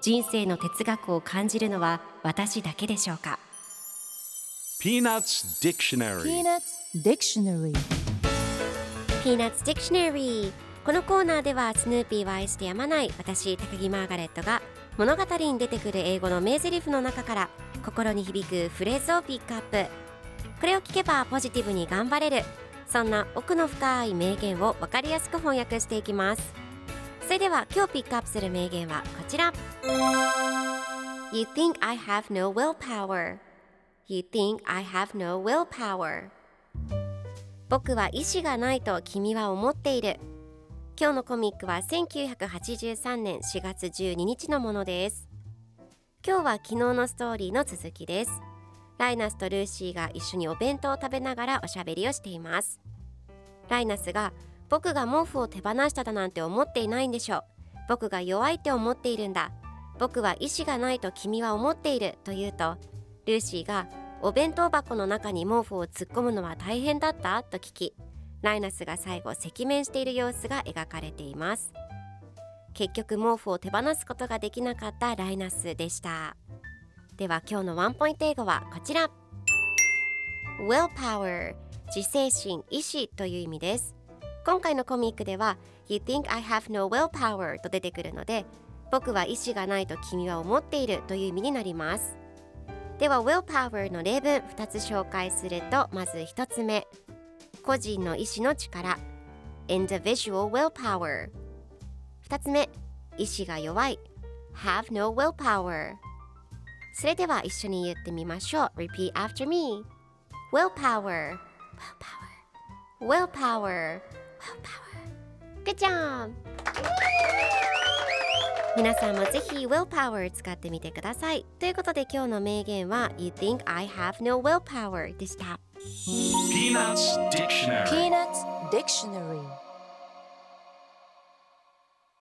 人生の哲学を感じるのは私だけでしょうか？Peanuts Dictionary. Peanuts Dictionary. Peanuts Dictionary このコーナーではスヌーピーを愛してやまない私高木マーガレットが物語に出てくる英語の名台詞の中から心に響くフレーズをピックアップ。これを聞けばポジティブに頑張れる。そんな奥の深い名言を分かりやすく翻訳していきますそれでは今日ピックアップする名言はこちら。You think I have no willpower. You think I have no willpower. 僕は意志がないと君は思っている。今日のコミックは1983年4月12日のものです。今日は昨日のストーリーの続きです。ライナスとルーシーが一緒にお弁当を食べながらおしゃべりをしています。ライナスが僕が毛布を手放しただなんて思っていないんでしょう。僕が弱いって思っているんだ。僕は意志がないと君は思っていると言うとルーシーがお弁当箱の中に毛布を突っ込むのは大変だった？と聞きライナスが最後赤面している様子が描かれています。結局毛布を手放すことができなかったライナスでした。では今日のワンポイント英語はこちら。Willpower 自制心意志という意味です。今回のコミックでは You think I have no willpower と出てくるので僕は意志がないと君は思っているという意味になりますでは willpower の例文2つ紹介するとまず1つ目個人の意志の力 individual willpower 2つ目意志が弱い have no willpower それでは一緒に言ってみましょう repeat after me willpower willpower willpower willpower good job 皆さんもぜひ willpower 使ってみてくださいということで今日の名言は You think I have no willpower でした Peanuts Dictionary Peanuts Dictionary